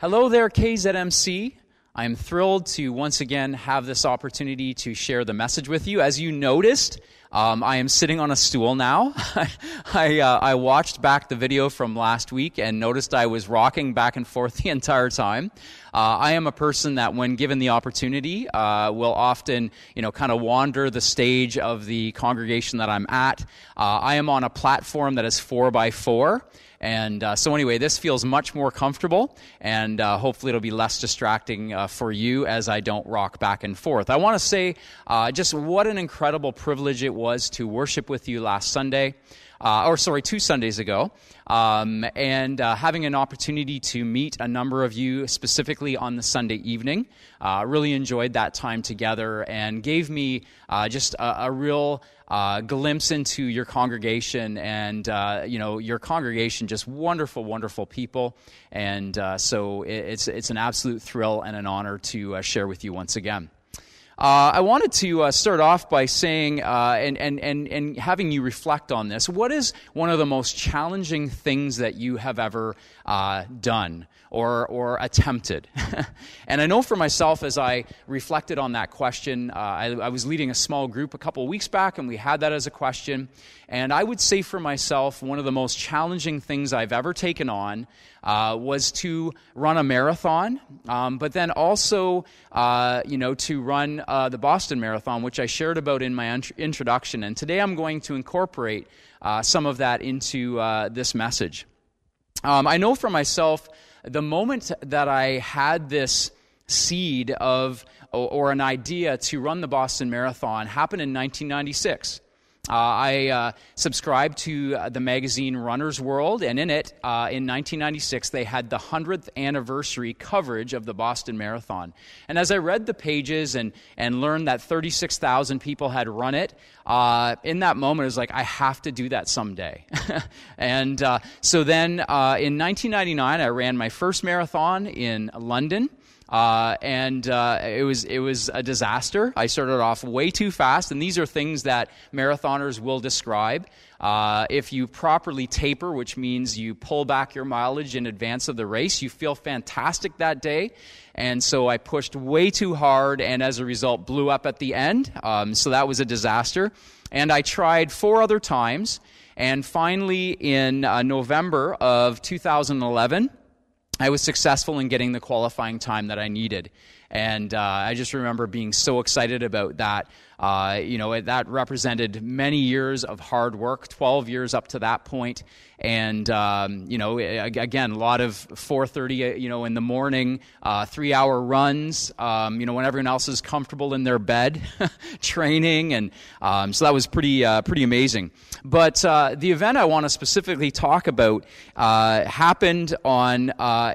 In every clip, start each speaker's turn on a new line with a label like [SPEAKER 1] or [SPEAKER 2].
[SPEAKER 1] Hello there, KZMC. I am thrilled to once again have this opportunity to share the message with you. As you noticed, um, I am sitting on a stool now. I, uh, I watched back the video from last week and noticed I was rocking back and forth the entire time. Uh, I am a person that, when given the opportunity, uh, will often, you know, kind of wander the stage of the congregation that I'm at. Uh, I am on a platform that is four by four. And uh, so, anyway, this feels much more comfortable, and uh, hopefully, it'll be less distracting uh, for you as I don't rock back and forth. I want to say uh, just what an incredible privilege it was to worship with you last Sunday. Uh, or sorry, two Sundays ago, um, and uh, having an opportunity to meet a number of you specifically on the Sunday evening. Uh, really enjoyed that time together and gave me uh, just a, a real uh, glimpse into your congregation and uh, you know your congregation just wonderful wonderful people and so it's it's an absolute thrill and an honor to share with you once again uh, I wanted to uh, start off by saying and, and, and, and having you reflect on this. What is one of the most challenging things that you have ever done? or, or attempted? and I know for myself, as I reflected on that question, uh, I, I, was leading a small group a couple weeks back, and we had that as a question. And I would say for myself, one of the most challenging things I've ever taken on uh, was to run a marathon, um, but then also, uh, you know, to run uh, the Boston Marathon, which I shared about in my int- introduction. And today I'm going to incorporate uh, some of that into uh, this message. Um, I know for myself the moment that I had this seed of or, or an idea to run the Boston Marathon happened in 1996. Uh, I uh, subscribed to uh, the magazine Runner's World, and in it, uh, in 1996, they had the 100th anniversary coverage of the Boston Marathon. And as I read the pages and, and learned that 36,000 people had run it, uh, in that moment, it was like, I have to do that someday. and uh, so then in 1999, I ran my first marathon in London. Uh, and uh, it was it was a disaster. I started off way too fast, and these are things that marathoners will describe. Uh, if you properly taper, which means you pull back your mileage in advance of the race, you feel fantastic that day. And so I pushed way too hard, and as a result, blew up at the end. Um, so that was a disaster. And I tried four other times. And finally, in uh, November of 2011, I was successful in getting the qualifying time that I needed. And uh, I just remember being so excited about that. Uh, you know, that represented many years of hard work, 12 years up to that point. And, um, you know, again, a lot of 4.30, uh, you know, in the morning, uh, three-hour runs, um, you know, when everyone else is comfortable in their bed, training. And um, so that was pretty, uh, pretty amazing. But uh, the event I want to specifically talk about happened on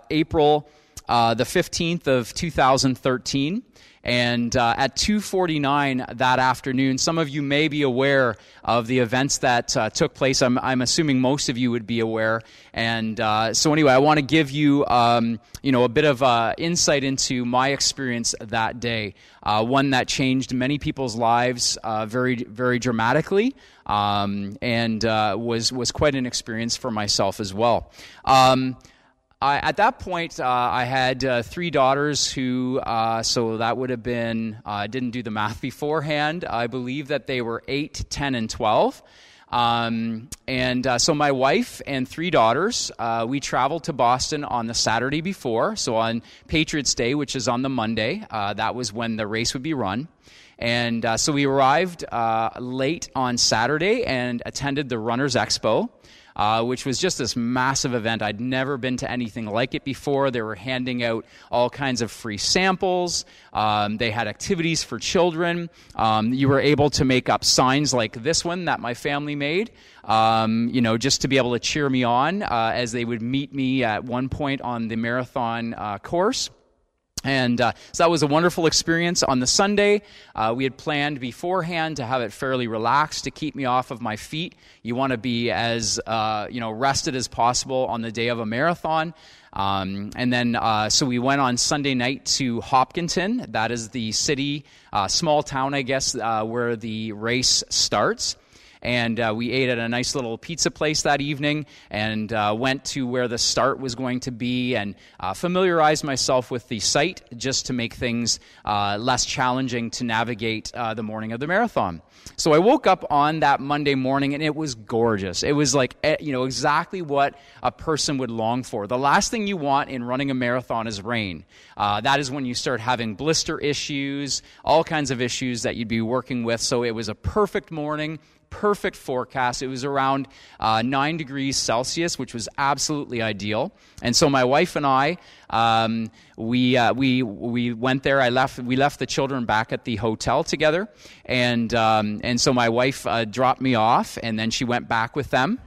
[SPEAKER 1] April uh, the 15th of 2013. And uh, at 2:49 that afternoon, some of you may be aware of the events that uh, took place. I'm, I'm, assuming most of you would be aware. And uh, so, anyway, I want to give you, um, you know, a bit of uh, insight into my experience that day. Uh, one that changed many people's lives very, very dramatically, um, and was was quite an experience for myself as well. Um, I, at that point, uh, I had uh, three daughters who, uh, so that would have been, uh, I didn't do the math beforehand. I believe that they were 8, 10, and 12. Um, and uh, so my wife and three daughters, uh, we traveled to Boston on the Saturday before. So on Patriots Day, which is on the Monday, that was when the race would be run. And so we arrived late on Saturday and attended the Runners Expo uh, which was just this massive event. I'd never been to anything like it before. They were handing out all kinds of free samples. Um, they had activities for children. Um, you were able to make up signs like this one that my family made, um, you know, just to be able to cheer me on uh, as they would meet me at one point on the marathon uh, course. And uh, so that was a wonderful experience. On the Sunday, uh, we had planned beforehand to have it fairly relaxed to keep me off of my feet. You want to be as uh, you know rested as possible on the day of a marathon. Um, and then, uh, so we went on Sunday night to Hopkinton. That is the city, uh, small town, I guess, uh, where the race starts. And uh, we ate at a nice little pizza place that evening and uh, went to where the start was going to be and uh, familiarized myself with the site just to make things uh, less challenging to navigate uh, the morning of the marathon. So I woke up on that Monday morning and it was gorgeous. It was like, eh, you know, exactly what a person would long for. The last thing you want in running a marathon is rain. Uh, that is when you start having blister issues, all kinds of issues that you'd be working with. So it was a perfect morning perfect forecast. It was around uh, 9 degrees Celsius, which was absolutely ideal. And so my wife and I, um, we, uh, we, we went there. I left, we left the children back at the hotel together. And, um, and so my wife uh, dropped me off, and then she went back with them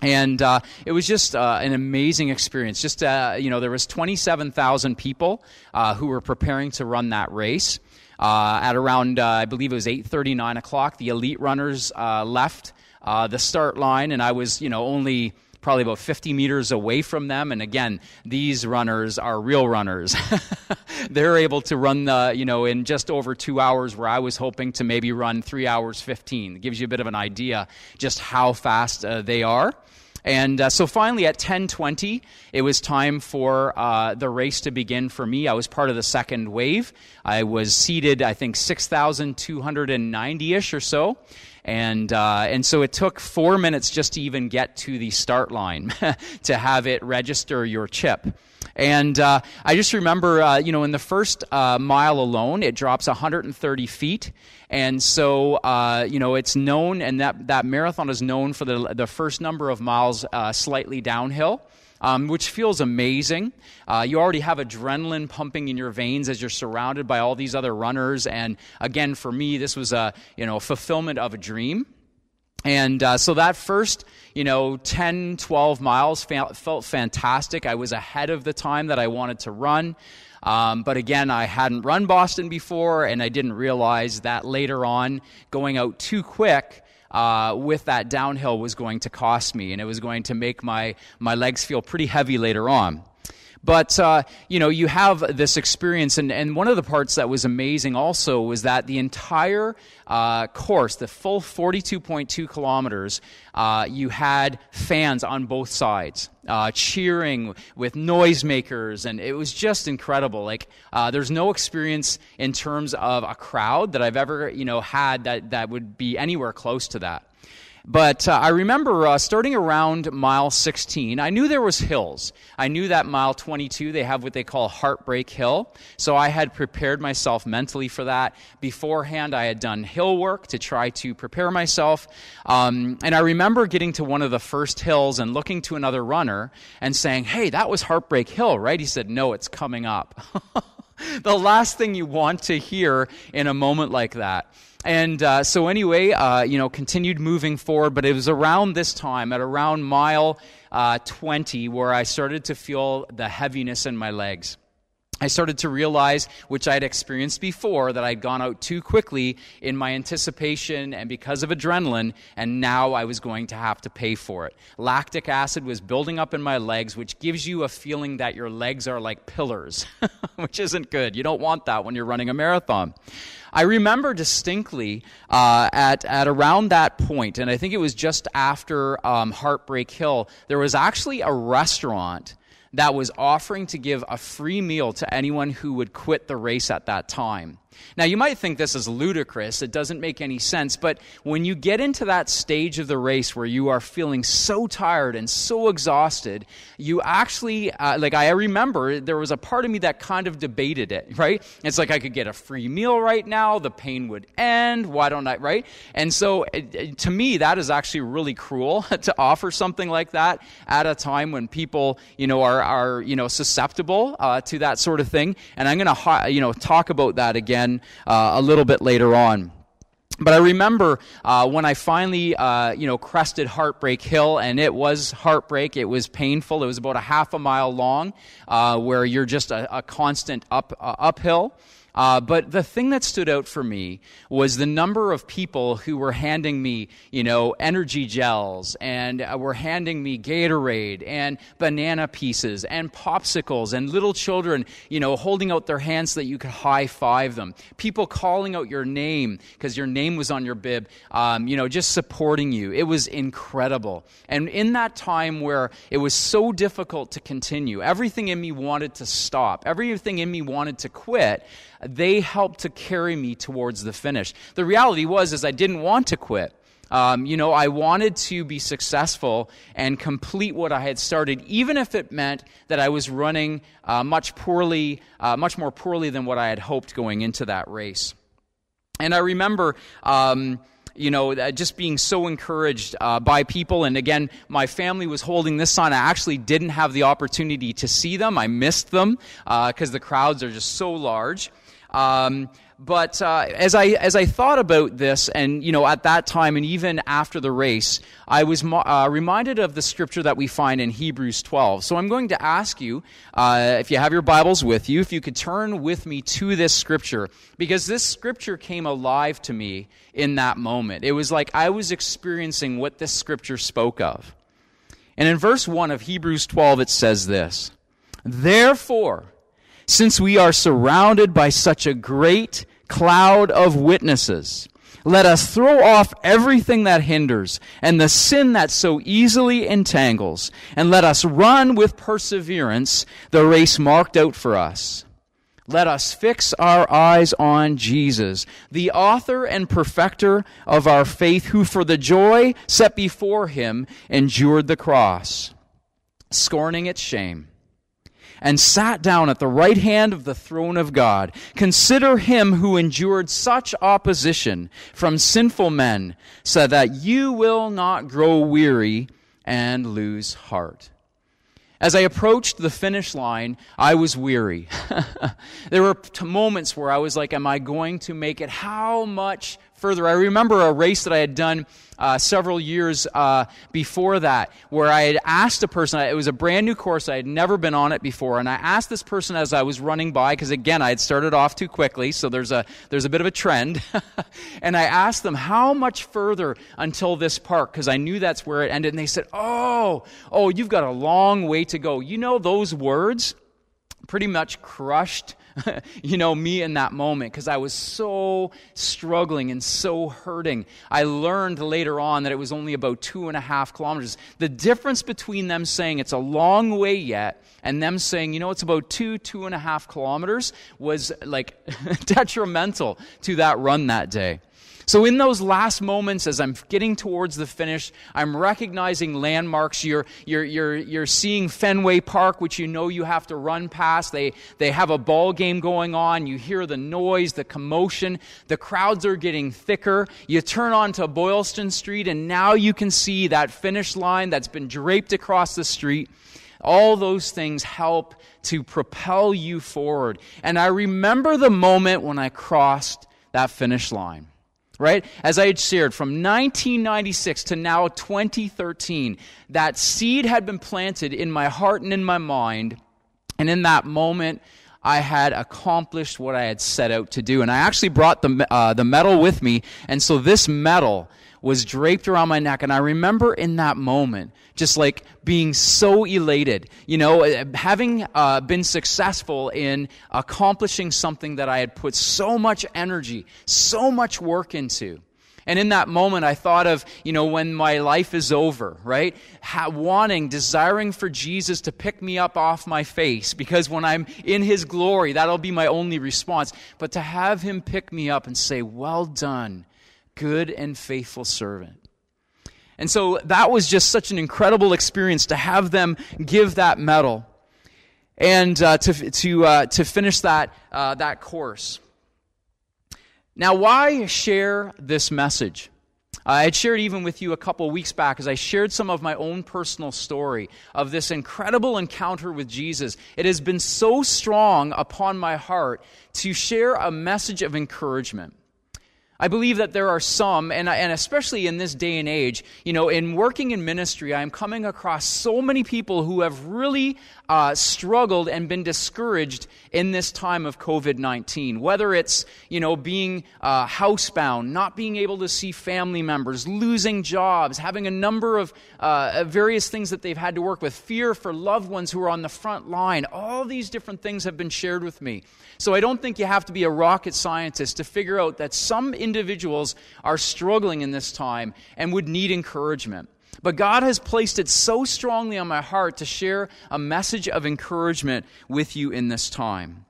[SPEAKER 1] and uh, it was just uh, an amazing experience. Just uh, you know, there was 27,000 people uh, who were preparing to run that race. Uh, at around, uh, I believe it was 8:30, 9 o'clock, the elite runners left the start line, and I was, you know, only probably about 50 meters away from them. And again, these runners are real runners. They're able to run the, you know, in just over two hours, where I was hoping to maybe run three hours 15. It gives you a bit of an idea just how fast uh, they are. And uh, so finally at 10:20, it was time for uh, the race to begin for me. I was part of the second wave. I was seated, I think, 6,290-ish or so. And, uh, and so it took four minutes just to even get to the start line to have it register your chip. And uh, I just remember, uh, you know, in the first uh, mile alone, it drops 130 feet. And so, uh, you know, it's known, and that, that marathon is known for the, the first number of miles uh, slightly downhill. Um, which feels amazing. Uh, you already have adrenaline pumping in your veins as you're surrounded by all these other runners. And again, for me, this was a you know fulfillment of a dream. And uh, so that first, you know, 10, 12 miles felt fantastic. I was ahead of the time that I wanted to run. Um, but again, I hadn't run Boston before, and I didn't realize that later on, going out too quick uh, with that downhill was going to cost me, and it was going to make my, my legs feel pretty heavy later on. But, uh, you know, you have this experience, and, and one of the parts that was amazing also was that the entire uh, course, the full 42.2 kilometers, uh, you had fans on both sides. Uh, cheering with noisemakers, and it was just incredible. Like, uh, there's no experience in terms of a crowd that I've ever, you know, had that, that would be anywhere close to that. But uh, I remember uh, starting around mile 16, I knew there was hills. I knew that mile 22, they have what they call Heartbreak Hill. So I had prepared myself mentally for that. Beforehand, I had done hill work to try to prepare myself. Um, and I remember getting to one of the first hills and looking to another runner and saying, Hey, that was Heartbreak Hill, right? He said, No, it's coming up. the last thing you want to hear in a moment like that. And uh, so, anyway, uh, you know, continued moving forward, but it was around this time, at around mile uh, 20, where I started to feel the heaviness in my legs. I started to realize, which I had experienced before, that I'd gone out too quickly in my anticipation and because of adrenaline, and now I was going to have to pay for it. Lactic acid was building up in my legs, which gives you a feeling that your legs are like pillars, which isn't good. You don't want that when you're running a marathon. I remember distinctly uh, at, at around that point, and I think it was just after um, Heartbreak Hill, there was actually a restaurant that was offering to give a free meal to anyone who would quit the race at that time. Now, you might think this is ludicrous. It doesn't make any sense. But when you get into that stage of the race where you are feeling so tired and so exhausted, you actually, uh, like, I remember there was a part of me that kind of debated it, right? It's like I could get a free meal right now. The pain would end. Why don't I, right? And so, it, it, to me, that is actually really cruel to offer something like that at a time when people, you know, are, are you know, susceptible uh, to that sort of thing. And I'm going to, you know, talk about that again again uh, a little bit later on. But I remember uh, when I finally, uh, you know, crested Heartbreak Hill, and it was heartbreak. It was painful. It was about a half a mile long, uh, where you're just a, a constant up uh, uphill. Uh, but the thing that stood out for me was the number of people who were handing me, you know, energy gels and uh, were handing me Gatorade and banana pieces and popsicles and little children, you know, holding out their hands so that you could high five them. People calling out your name because your name was on your bib, um, you know, just supporting you. It was incredible. And in that time where it was so difficult to continue, everything in me wanted to stop, everything in me wanted to quit they helped to carry me towards the finish. The reality was is I didn't want to quit. Um, you know, I wanted to be successful and complete what I had started, even if it meant that I was running uh, much poorly, uh, much more poorly than what I had hoped going into that race. And I remember. Um, you know, just being so encouraged uh, by people. And again, my family was holding this sign. I actually didn't have the opportunity to see them. I missed them because uh, the crowds are just so large. Um, but uh, as I as I thought about this, and you know, at that time, and even after the race, I was uh, reminded of the scripture that we find in Hebrews 12. So I'm going to ask you, uh, if you have your Bibles with you, if you could turn with me to this scripture, because this scripture came alive to me in that moment. It was like I was experiencing what this scripture spoke of. And in verse 1 of Hebrews 12, it says this Therefore, since we are surrounded by such a great cloud of witnesses, let us throw off everything that hinders and the sin that so easily entangles, and let us run with perseverance the race marked out for us. Let us fix our eyes on Jesus, the author and perfecter of our faith, who for the joy set before him endured the cross, scorning its shame and sat down at the right hand of the throne of God. Consider him who endured such opposition from sinful men, so that you will not grow weary and lose heart. As I approached the finish line, I was weary. there were moments where I was like, Am I going to make it? How much further. I remember a race that I had done uh, several years uh, before that, where I had asked a person, it was a brand new course, I had never been on it before, and I asked this person as I was running by, because again, I had started off too quickly, so there's a, there's a bit of a trend, and I asked them, how much further until this park, because I knew that's where it ended, and they said, oh, oh, you've got a long way to go. You know those words? Pretty much crushed you know, me in that moment because I was so struggling and so hurting. I learned later on that it was only about two and a half kilometers. The difference between them saying it's a long way yet and them saying, you know, it's about two, two and a half kilometers was like detrimental to that run that day. So, in those last moments, as I'm getting towards the finish, I'm recognizing landmarks. You're, you're, you're, you're seeing Fenway Park, which you know you have to run past. They, they have a ball game going on. You hear the noise, the commotion. The crowds are getting thicker. You turn onto Boylston Street, and now you can see that finish line that's been draped across the street. All those things help to propel you forward. And I remember the moment when I crossed that finish line right? As I had shared, from 1996 to now 2013, that seed had been planted in my heart and in my mind. And in that moment, I had accomplished what I had set out to do. And I actually brought the, uh, the medal with me. And so this medal was draped around my neck. And I remember in that moment, just like being so elated, you know, uh, having uh, been successful in accomplishing something that I had put so much energy, so much work into. And in that moment, I thought of, you know, when my life is over, right? Ha- wanting, desiring for Jesus to pick me up off my face, because when I'm in His glory, that'll be my only response. But to have Him pick me up and say, Well done, good and faithful servant. And so that was just such an incredible experience to have them give that medal and uh, to, to, uh, to finish that, uh, that course. Now, why share this message? I had shared even with you a couple weeks back as I shared some of my own personal story of this incredible encounter with Jesus. It has been so strong upon my heart to share a message of encouragement. I believe that there are some, and, and especially in this day and age, you know, in working in ministry, I'm coming across so many people who have really uh, struggled and been discouraged in this time of COVID 19. Whether it's, you know, being uh, housebound, not being able to see family members, losing jobs, having a number of uh, various things that they've had to work with, fear for loved ones who are on the front line. All these different things have been shared with me. So I don't think you have to be a rocket scientist to figure out that some individuals are struggling in this time and would need encouragement. But God has placed it so strongly on my heart to share a message of encouragement with you in this time.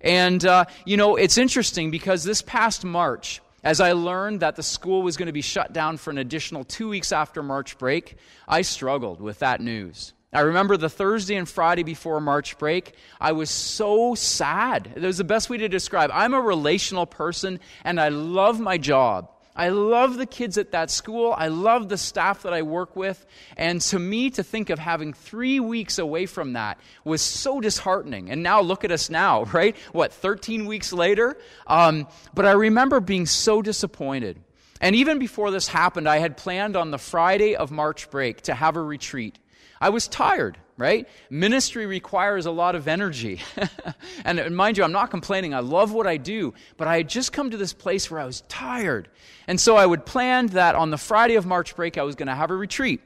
[SPEAKER 1] And, uh, you know, it's interesting because this past March, as I learned that the school was going to be shut down for an additional two weeks after March break, I struggled with that news. I remember the Thursday and Friday before March break, I was so sad. It was the best way to describe. I'm a relational person and I love my job. I love the kids at that school. I love the staff that I work with. And to me, to think of having three weeks away from that was so disheartening. And now look at us now, right? What, 13 weeks later? Um, but I remember being so disappointed. And even before this happened, I had planned on the Friday of March break to have a retreat. I was tired, right? Ministry requires a lot of energy. and mind you, I'm not complaining. I love what I do, but I had just come to this place where I was tired. And so I would plan that on the Friday of March break, I was going to have a retreat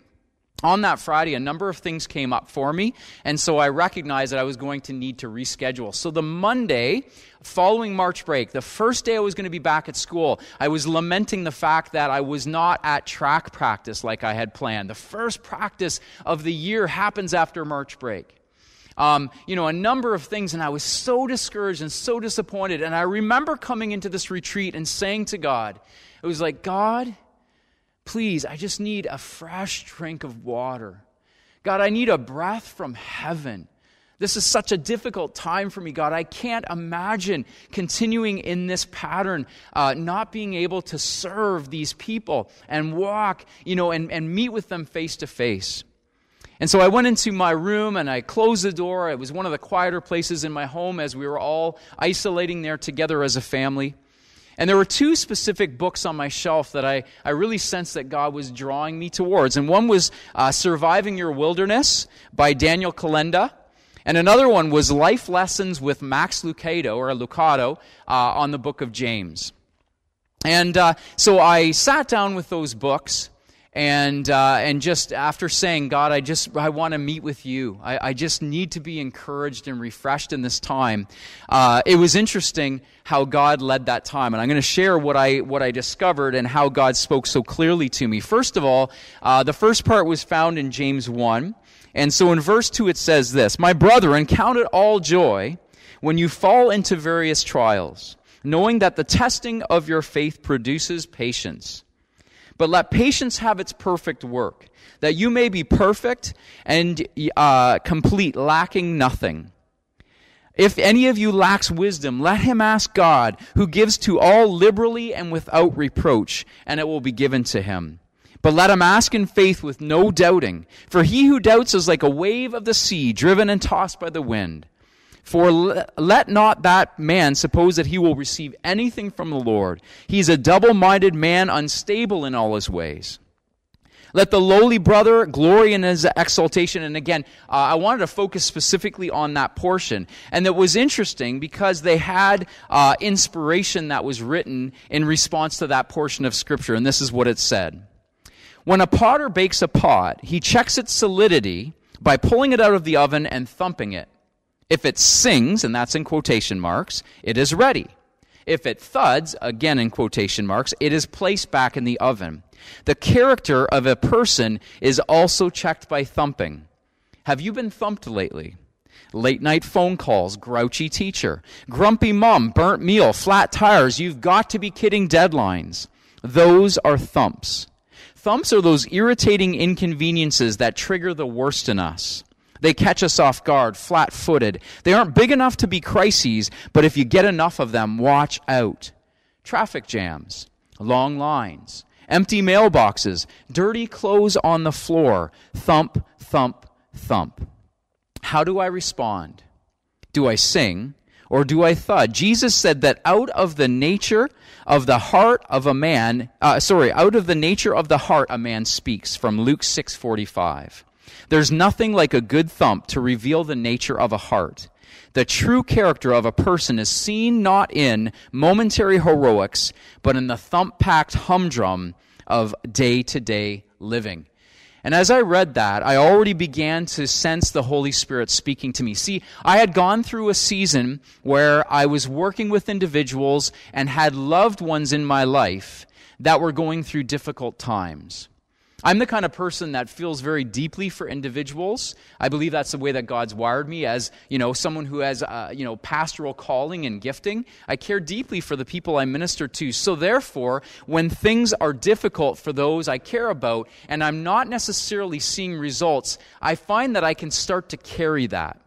[SPEAKER 1] on that Friday, a number of things came up for me, and so I recognized that I was going to need to reschedule. So the Monday following March break, the first day I was going to be back at school, I was lamenting the fact that I was not at track practice like I had planned. The first practice of the year happens after March break. Um, you know, a number of things, and I was so discouraged and so disappointed. And I remember coming into this retreat and saying to God, it was like, God, Please, I just need a fresh drink of water. God, I need a breath from heaven. This is such a difficult time for me, God. I can't imagine continuing in this pattern, uh, not being able to serve these people and walk, you know, and, and meet with them face to face. And so I went into my room and I closed the door. It was one of the quieter places in my home as we were all isolating there together as a family. And there were two specific books on my shelf that I, I really sensed that God was drawing me towards. And one was uh, Surviving Your Wilderness by Daniel Kolenda. And another one was Life Lessons with Max Lucado, or Lucado, uh, on the book of James. And uh, so I sat down with those books and uh, and just after saying, God, I just I want to meet with you. I, I, just need to be encouraged and refreshed in this time. Uh, it was interesting how God led that time, and I'm going to share what I what I discovered and how God spoke so clearly to me. First of all, uh, the first part was found in James one, and so in verse two it says this: My brethren, count it all joy when you fall into various trials, knowing that the testing of your faith produces patience. But let patience have its perfect work, that you may be perfect and uh, complete, lacking nothing. If any of you lacks wisdom, let him ask God, who gives to all liberally and without reproach, and it will be given to him. But let him ask in faith with no doubting, for he who doubts is like a wave of the sea, driven and tossed by the wind. For let not that man suppose that he will receive anything from the Lord. He is a double minded man, unstable in all his ways. Let the lowly brother glory in his exaltation. And again, uh, I wanted to focus specifically on that portion. And it was interesting because they had uh, inspiration that was written in response to that portion of Scripture. And this is what it said When a potter bakes a pot, he checks its solidity by pulling it out of the oven and thumping it. If it sings, and that's in quotation marks, it is ready. If it thuds, again in quotation marks, it is placed back in the oven. The character of a person is also checked by thumping. Have you been thumped lately? Late night phone calls, grouchy teacher, grumpy mom, burnt meal, flat tires, you've got to be kidding deadlines. Those are thumps. Thumps are those irritating inconveniences that trigger the worst in us. They catch us off guard, flat footed. They aren't big enough to be crises, but if you get enough of them, watch out. Traffic jams, long lines, empty mailboxes, dirty clothes on the floor, thump, thump, thump. How do I respond? Do I sing or do I thud? Jesus said that out of the nature of the heart of a man, uh, sorry, out of the nature of the heart a man speaks, from Luke 6:45. There's nothing like a good thump to reveal the nature of a heart. The true character of a person is seen not in momentary heroics, but in the thump packed humdrum of day to day living. And as I read that, I already began to sense the Holy Spirit speaking to me. See, I had gone through a season where I was working with individuals and had loved ones in my life that were going through difficult times. I'm the kind of person that feels very deeply for individuals. I believe that's the way that God's wired me as, you know, someone who has, uh, you know, pastoral calling and gifting. I care deeply for the people I minister to. So therefore, when things are difficult for those I care about and I'm not necessarily seeing results, I find that I can start to carry that.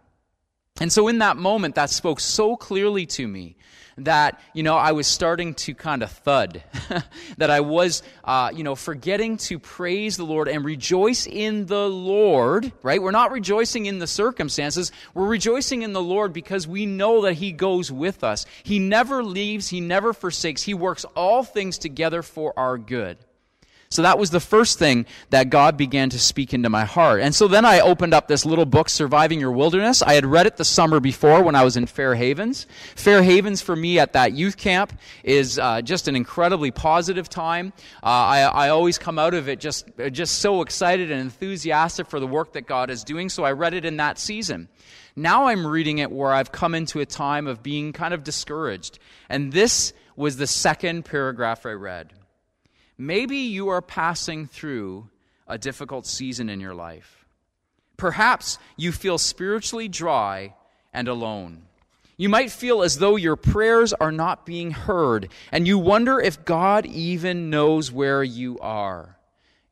[SPEAKER 1] And so in that moment, that spoke so clearly to me that, you know, I was starting to kind of thud. that I was, uh, you know, forgetting to praise the Lord and rejoice in the Lord, right? We're not rejoicing in the circumstances. We're rejoicing in the Lord because we know that He goes with us. He never leaves, He never forsakes. He works all things together for our good. So that was the first thing that God began to speak into my heart. And so then I opened up this little book, Surviving Your Wilderness. I had read it the summer before when I was in Fair Havens. Fair Havens for me at that youth camp is uh, just an incredibly positive time. Uh, I, I always come out of it just, just so excited and enthusiastic for the work that God is doing. So I read it in that season. Now I'm reading it where I've come into a time of being kind of discouraged. And this was the second paragraph I read. Maybe you are passing through a difficult season in your life. Perhaps you feel spiritually dry and alone. You might feel as though your prayers are not being heard, and you wonder if God even knows where you are.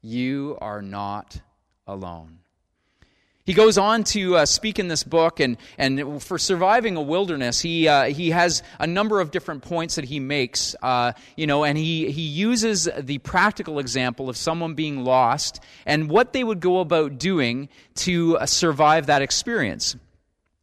[SPEAKER 1] You are not alone. He goes on to uh, speak in this book, and, and for surviving a wilderness, he, uh, he has a number of different points that he makes, uh, you know, and he, he uses the practical example of someone being lost and what they would go about doing to uh, survive that experience.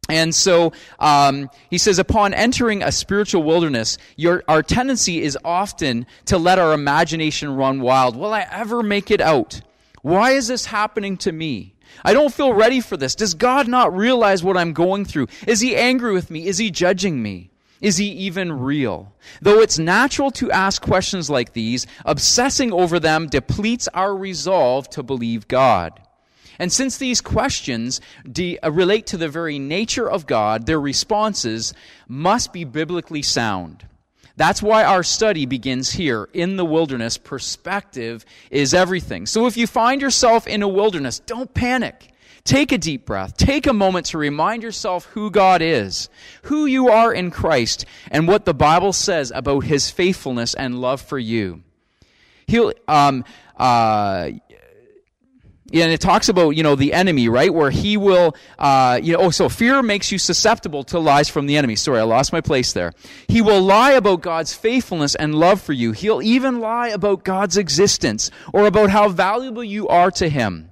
[SPEAKER 1] And so um, he says, upon entering a spiritual wilderness, your, our tendency is often to let our imagination run wild. Will I ever make it out? Why is this happening to me? I don't feel ready for this. Does God not realize what I'm going through? Is He angry with me? Is He judging me? Is He even real? Though it's natural to ask questions like these, obsessing over them depletes our resolve to believe God. And since these questions de- uh, relate to the very nature of God, their responses must be biblically sound. That's why our study begins here in the wilderness. Perspective is everything. So if you find yourself in a wilderness, don't panic. Take a deep breath. Take a moment to remind yourself who God is, who you are in Christ, and what the Bible says about his faithfulness and love for you. He'll, um, uh, and it talks about you know the enemy right? Where he will uh, you know oh so fear makes you susceptible to lies from the enemy. Sorry i lost my place there. He will lie about god's faithfulness and love for you. He'll even lie about god's existence or about how valuable you are to him.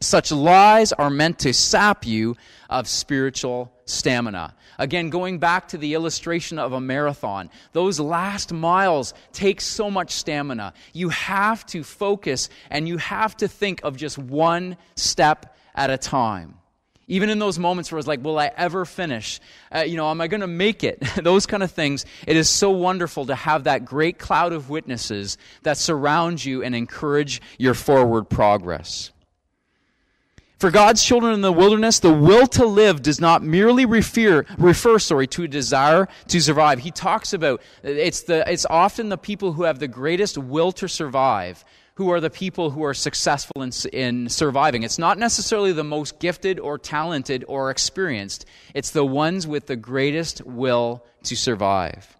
[SPEAKER 1] Such lies are meant to sap you of spiritual stamina. Again, going back to the illustration of a marathon, those last miles take so much stamina. You have to focus and you have to think of just one step at a time. Even in those moments where it's like, will I ever finish? Uh, you know, am I going to make it? those kind of things. It is so wonderful to have that great cloud of witnesses that surround you and encourage your forward progress. For God's children in the wilderness, the will to live does not merely refer, refer sorry, to a desire to survive. He talks about it's, the, it's often the people who have the greatest will to survive who are the people who are successful in, in surviving. It's not necessarily the most gifted or talented or experienced, it's the ones with the greatest will to survive.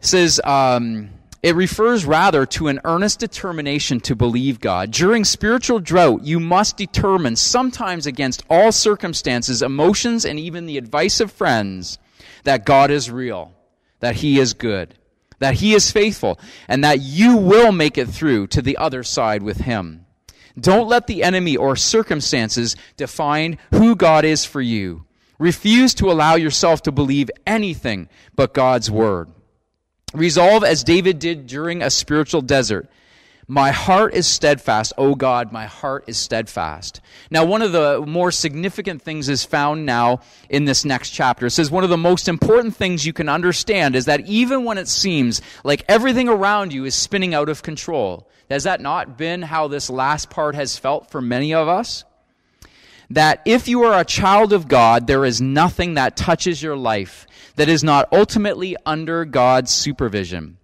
[SPEAKER 1] It says, um, it refers rather to an earnest determination to believe God. During spiritual drought, you must determine, sometimes against all circumstances, emotions, and even the advice of friends, that God is real, that He is good, that He is faithful, and that you will make it through to the other side with Him. Don't let the enemy or circumstances define who God is for you. Refuse to allow yourself to believe anything but God's word. Resolve as David did during a spiritual desert. My heart is steadfast. O God, my heart is steadfast. Now, one of the more significant things is found now in this next chapter. It says one of the most important things you can understand is that even when it seems like everything around you is spinning out of control, has that not been how this last part has felt for many of us? That if you are a child of God, there is nothing that touches your life that is not ultimately under God's supervision.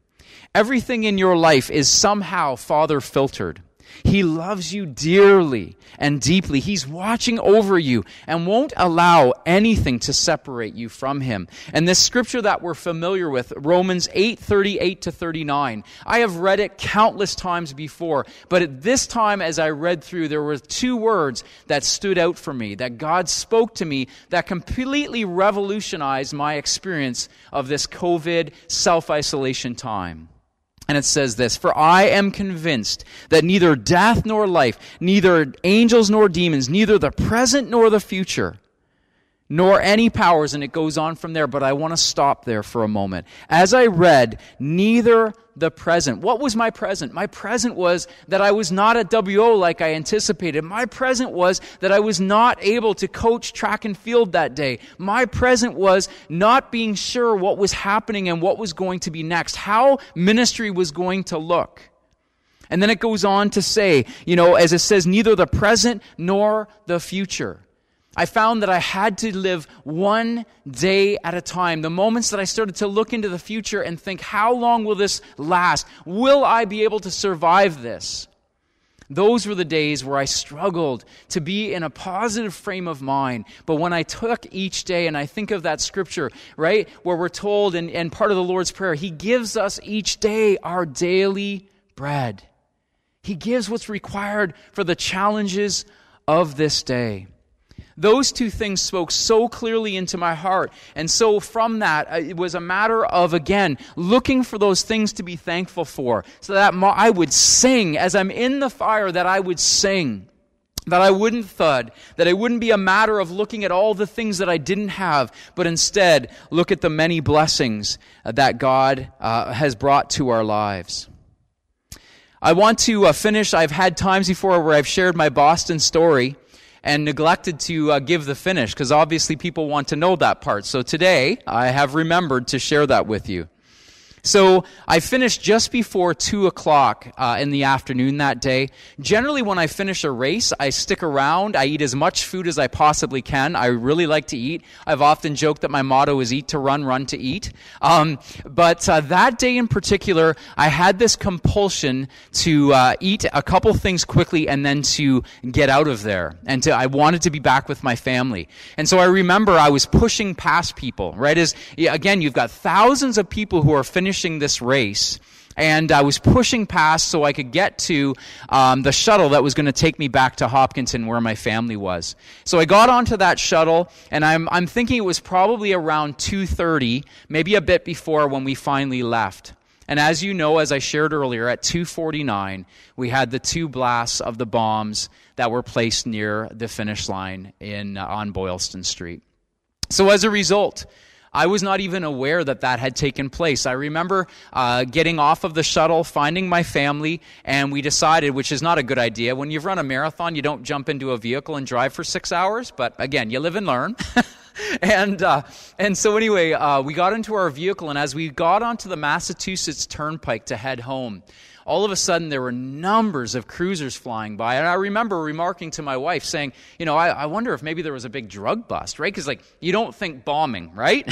[SPEAKER 1] Everything in your life is somehow Father filtered. He loves you dearly and deeply. He's watching over you and won't allow anything to separate you from him. And this scripture that we're familiar with, Romans 8, 38 to 39, I have read it countless times before, but at this time as I read through, there were two words that stood out for me, that God spoke to me, that completely revolutionized my experience of this COVID self-isolation time. And it says this For I am convinced that neither death nor life, neither angels nor demons, neither the present nor the future, nor any powers, and it goes on from there, but I want to stop there for a moment. As I read, neither the present. What was my present? My present was that I was not at WO like I anticipated. My present was that I was not able to coach track and field that day. My present was not being sure what was happening and what was going to be next, how ministry was going to look. And then it goes on to say, you know, as it says, neither the present nor the future. I found that I had to live one day at a time. The moments that I started to look into the future and think, how long will this last? Will I be able to survive this? Those were the days where I struggled to be in a positive frame of mind. But when I took each day and I think of that scripture, right, where we're told, and, part of the Lord's Prayer, He gives us each day our daily bread. He gives what's required for the challenges of this day. Those two things spoke so clearly into my heart. And so from that, uh, it was a matter of, again, looking for those things to be thankful for. So that I would sing as I'm in the fire, that I would sing. That I wouldn't thud, that it wouldn't be a matter of looking at all the things that I didn't have, but instead look at the many blessings uh, that God uh, has brought to our lives. I want to uh, finish. I've had times before where I've shared my Boston story and neglected to uh, give the finish because obviously people want to know that part. So today I have remembered to share that with you. So I finished just before 2 o'clock uh, in the afternoon that day. Generally, when I finish a race, I stick around. I eat as much food as I possibly can. I really like to eat. I've often joked that my motto is eat to run, run to eat. Um, but uh, that day in particular, I had this compulsion to uh, eat a couple things quickly and then to get out of there. And to, I wanted to be back with my family. And so I remember I was pushing past people, right? As, again, you've got thousands of people who are finishing finishing this race and I was pushing past so I could get to um, the shuttle that was going to take me back to Hopkinton where my family was. So I got onto that shuttle, and I'm, I'm thinking it was probably around 2.30, maybe a bit before when we finally left. And as you know, as I shared earlier, at 2.49, we had the two blasts of the bombs that were placed near the finish line in, uh, on Boylston Street. So as a result, I was not even aware that that had taken place. I remember uh, getting off of the shuttle, finding my family, and we decided, which is not a good idea. When you've run a marathon, you don't jump into a vehicle and drive for six hours, but again, you live and learn. and uh, and so anyway, uh, we got into our vehicle, and as we got onto the Massachusetts Turnpike to head home, all of a sudden there were numbers of cruisers flying by. And I remember remarking to my wife, saying, you know, I, I wonder if maybe there was a big drug bust, right? Because, like, you don't think bombing, right?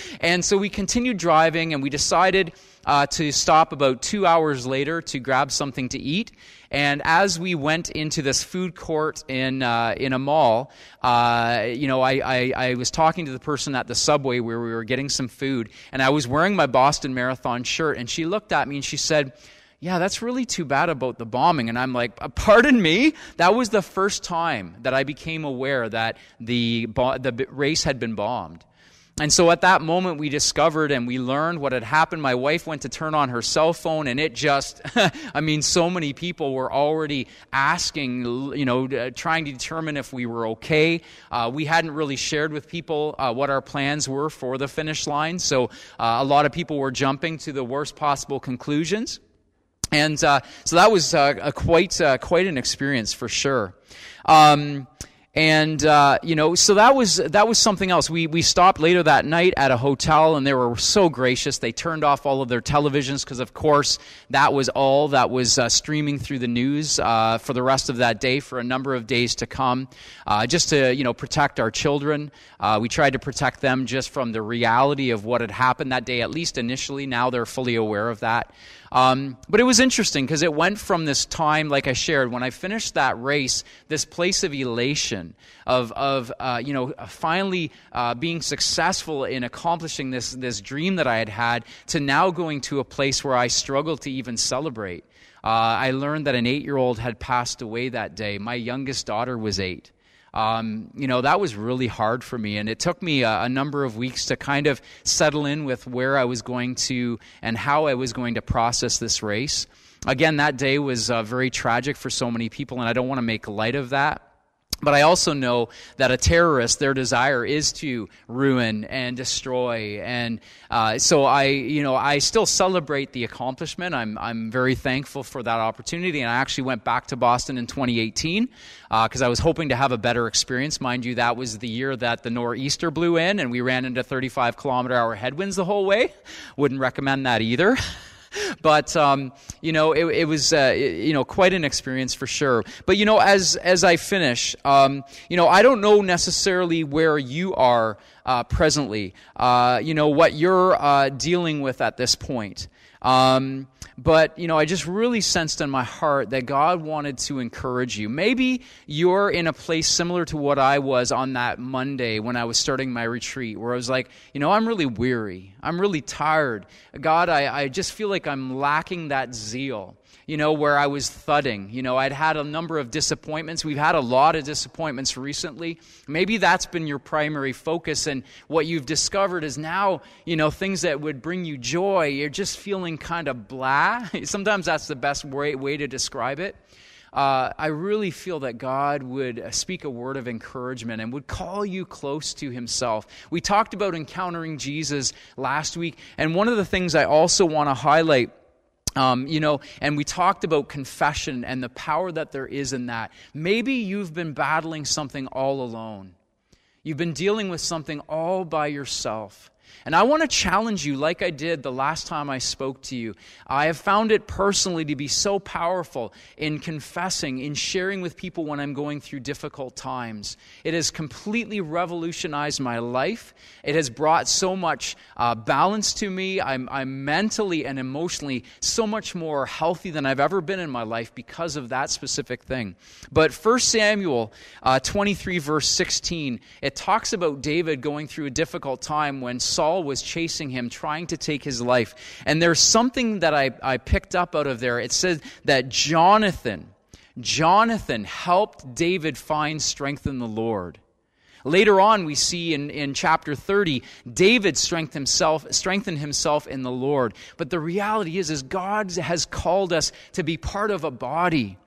[SPEAKER 1] and so we continued driving and we decided uh, to stop about two hours later to grab something to eat. And as we went into this food court in uh, in a mall, uh, you know, I, I, I, was talking to the person at the subway where we were getting some food, and I was wearing my Boston Marathon shirt, and she looked at me and she said, yeah, that's really too bad about the bombing. And I'm like, uh, pardon me? That was the first time that I became aware that the, the race had been bombed. And so at that moment, we discovered and we learned what had happened. My wife went to turn on her cell phone, and it just, I mean, so many people were already asking, you know, trying to determine if we were okay. Uh, we hadn't really shared with people uh, what our plans were for the finish line, so uh, a lot of people were jumping to the worst possible conclusions. And uh, so that was uh, a quite, quite an experience for sure. Um, and uh, you know so that was that was something else. We we stopped later that night at a hotel and they were so gracious. They turned off all of their televisions because of course that was all that was uh, streaming through the news uh, for the rest of that day for a number of days to come uh, just to you know protect our children. Uh, we tried to protect them just from the reality of what had happened that day at least initially. Now they're fully aware of that um, but it was interesting because it went from this time, like I shared, when I finished that race, this place of elation, of, of uh, you know, finally uh, being successful in accomplishing this, this dream that I had had, to now going to a place where I struggled to even celebrate. Uh, I learned that an eight year old had passed away that day. My youngest daughter was eight um, you know, that was really hard for me. And it took me a, a, number of weeks to kind of settle in with where I was going to and how I was going to process this race. Again, that day was uh, very tragic for so many people, and I don't want to make light of that. But I also know that a terrorist, their desire is to ruin and destroy. And uh, so I, you know, I still celebrate the accomplishment. I'm, I'm very thankful for that opportunity. And I actually went back to Boston in 2018 because uh, I was hoping to have a better experience. Mind you, that was the year that the nor'easter blew in and we ran into 35 kilometer hour headwinds the whole way. Wouldn't recommend that either. but um, you know, it, it was uh, you know quite an experience for sure. But you know, as as I finish, um, you know, I don't know necessarily where you are uh, presently. Uh, you know what you're uh, dealing with at this point. Um, but, you know, I just really sensed in my heart that God wanted to encourage you. Maybe you're in a place similar to what I was on that Monday when I was starting my retreat, where I was like, you know, I'm really weary. I'm really tired. God, I, I just feel like I'm lacking that zeal you know, where I was thudding. You know, I'd had a number of disappointments. We've had a lot of disappointments recently. Maybe that's been your primary focus, and what you've discovered is now, you know, things that would bring you joy, you're just feeling kind of blah. Sometimes that's the best way, way to describe it. Uh, I really feel that God would speak a word of encouragement and would call you close to Himself. We talked about encountering Jesus last week, and one of the things I also want to highlight um, you know, and we talked about confession and the power that there is in that. Maybe you've been battling something all alone. You've been dealing with something all by yourself. And I want to challenge you, like I did the last time I spoke to you. I have found it personally to be so powerful in confessing, in sharing with people when I'm going through difficult times. It has completely revolutionized my life. It has brought so much uh, balance to me. I'm, I'm mentally and emotionally so much more healthy than I've ever been in my life because of that specific thing. But 1 Samuel uh, 23, verse 16, it talks about David going through a difficult time when Saul was chasing him, trying to take his life. And there's something that I, I picked up out of there. It says that Jonathan, Jonathan helped David find strength in the Lord. Later on, we see in, in chapter 30, David strengthened himself, strengthened himself in the Lord. But the reality is, is God has called us to be part of a body.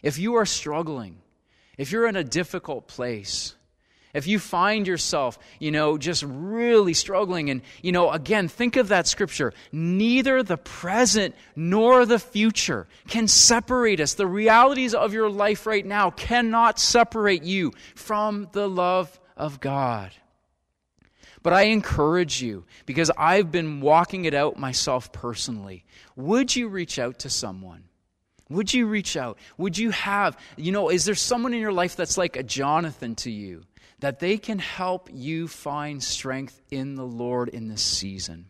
[SPEAKER 1] If you are struggling, if you're in a difficult place, if you find yourself, you know, just really struggling, and, you know, again, think of that scripture neither the present nor the future can separate us. The realities of your life right now cannot separate you from the love of God. But I encourage you, because I've been walking it out myself personally. Would you reach out to someone? Would you reach out? Would you have, you know, is there someone in your life that's like a Jonathan to you? That they can help you find strength in the Lord in this season.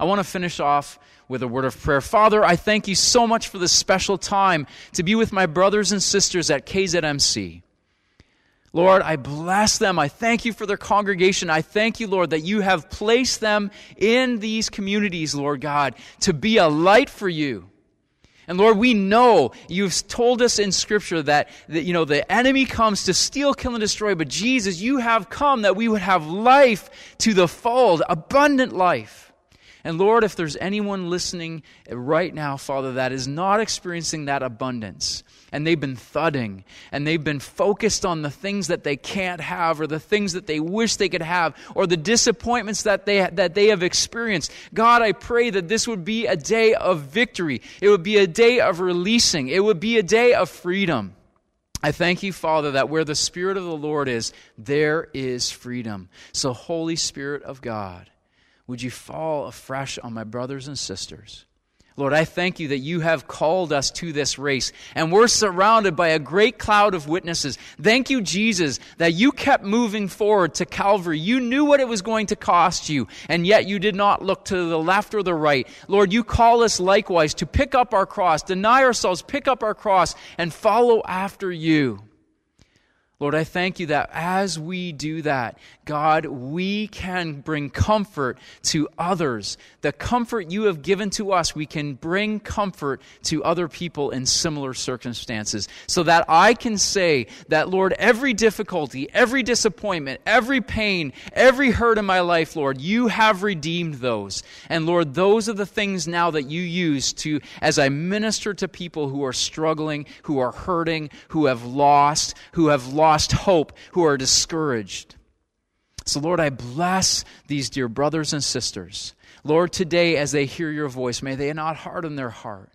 [SPEAKER 1] I want to finish off with a word of prayer. Father, I thank you so much for this special time to be with my brothers and sisters at KZMC. Lord, I bless them. I thank you for their congregation. I thank you, Lord, that you have placed them in these communities, Lord God, to be a light for you And Lord, we know you've told us in Scripture that, that, you know, the enemy comes to steal, kill, and destroy, but Jesus, you have come that we would have life to the full, abundant life. And Lord, if there's anyone listening right now, Father, that is not experiencing that abundance, and they've been thudding, and they've been focused on the things that they can't have, or the things that they wish they could have, or the disappointments that they, that they have experienced, God, I pray that this would be a day of victory. It would be a day of releasing. It would be a day of freedom. I thank you, Father, that where the Spirit of the Lord is, there is freedom. So, Holy Spirit of God, would you fall afresh on my brothers and sisters? Lord, I thank you that you have called us to this race, and we're surrounded by a great cloud of witnesses. Thank you, Jesus, that you kept moving forward to Calvary. You knew what it was going to cost you, and yet you did not look to the left or the right. Lord, you call us likewise to pick up our cross, deny ourselves, pick up our cross, and follow after you. Lord, I thank you that as we do that, God, we can bring comfort to others. The comfort you have given to us, we can bring comfort to other people in similar circumstances. So that I can say that, Lord, every difficulty, every disappointment, every pain, every hurt in my life, Lord, you have redeemed those. And Lord, those are the things now that you use to, as I minister to people who are struggling, who are hurting, who have lost, who have lost lost hope, who are discouraged. So, Lord, I bless these dear brothers and sisters. Lord, today, as they hear your voice, may they not harden their heart.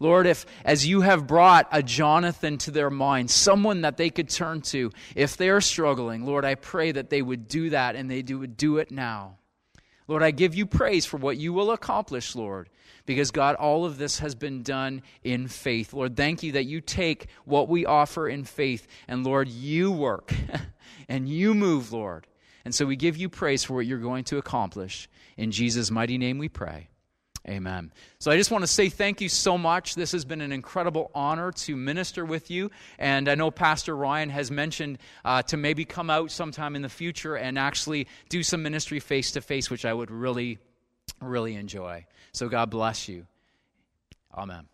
[SPEAKER 1] Lord, if as you have brought a Jonathan to their mind, someone that they could turn to, if they're struggling, Lord, I pray that they would do that and they would do it now. Lord, I give you praise for what you will accomplish, Lord, because God, all of this has been done in faith. Lord, thank you that you take what we offer in faith, and Lord, you work and you move, Lord. And so we give you praise for what you're going to accomplish. In Jesus' mighty name we pray. Amen. So I just want to say thank you so much. This has been an incredible honor to minister with you. And I know Pastor Ryan has mentioned uh, to maybe come out sometime in the future and actually do some ministry face to face, which I would really, really enjoy. So God bless you. Amen.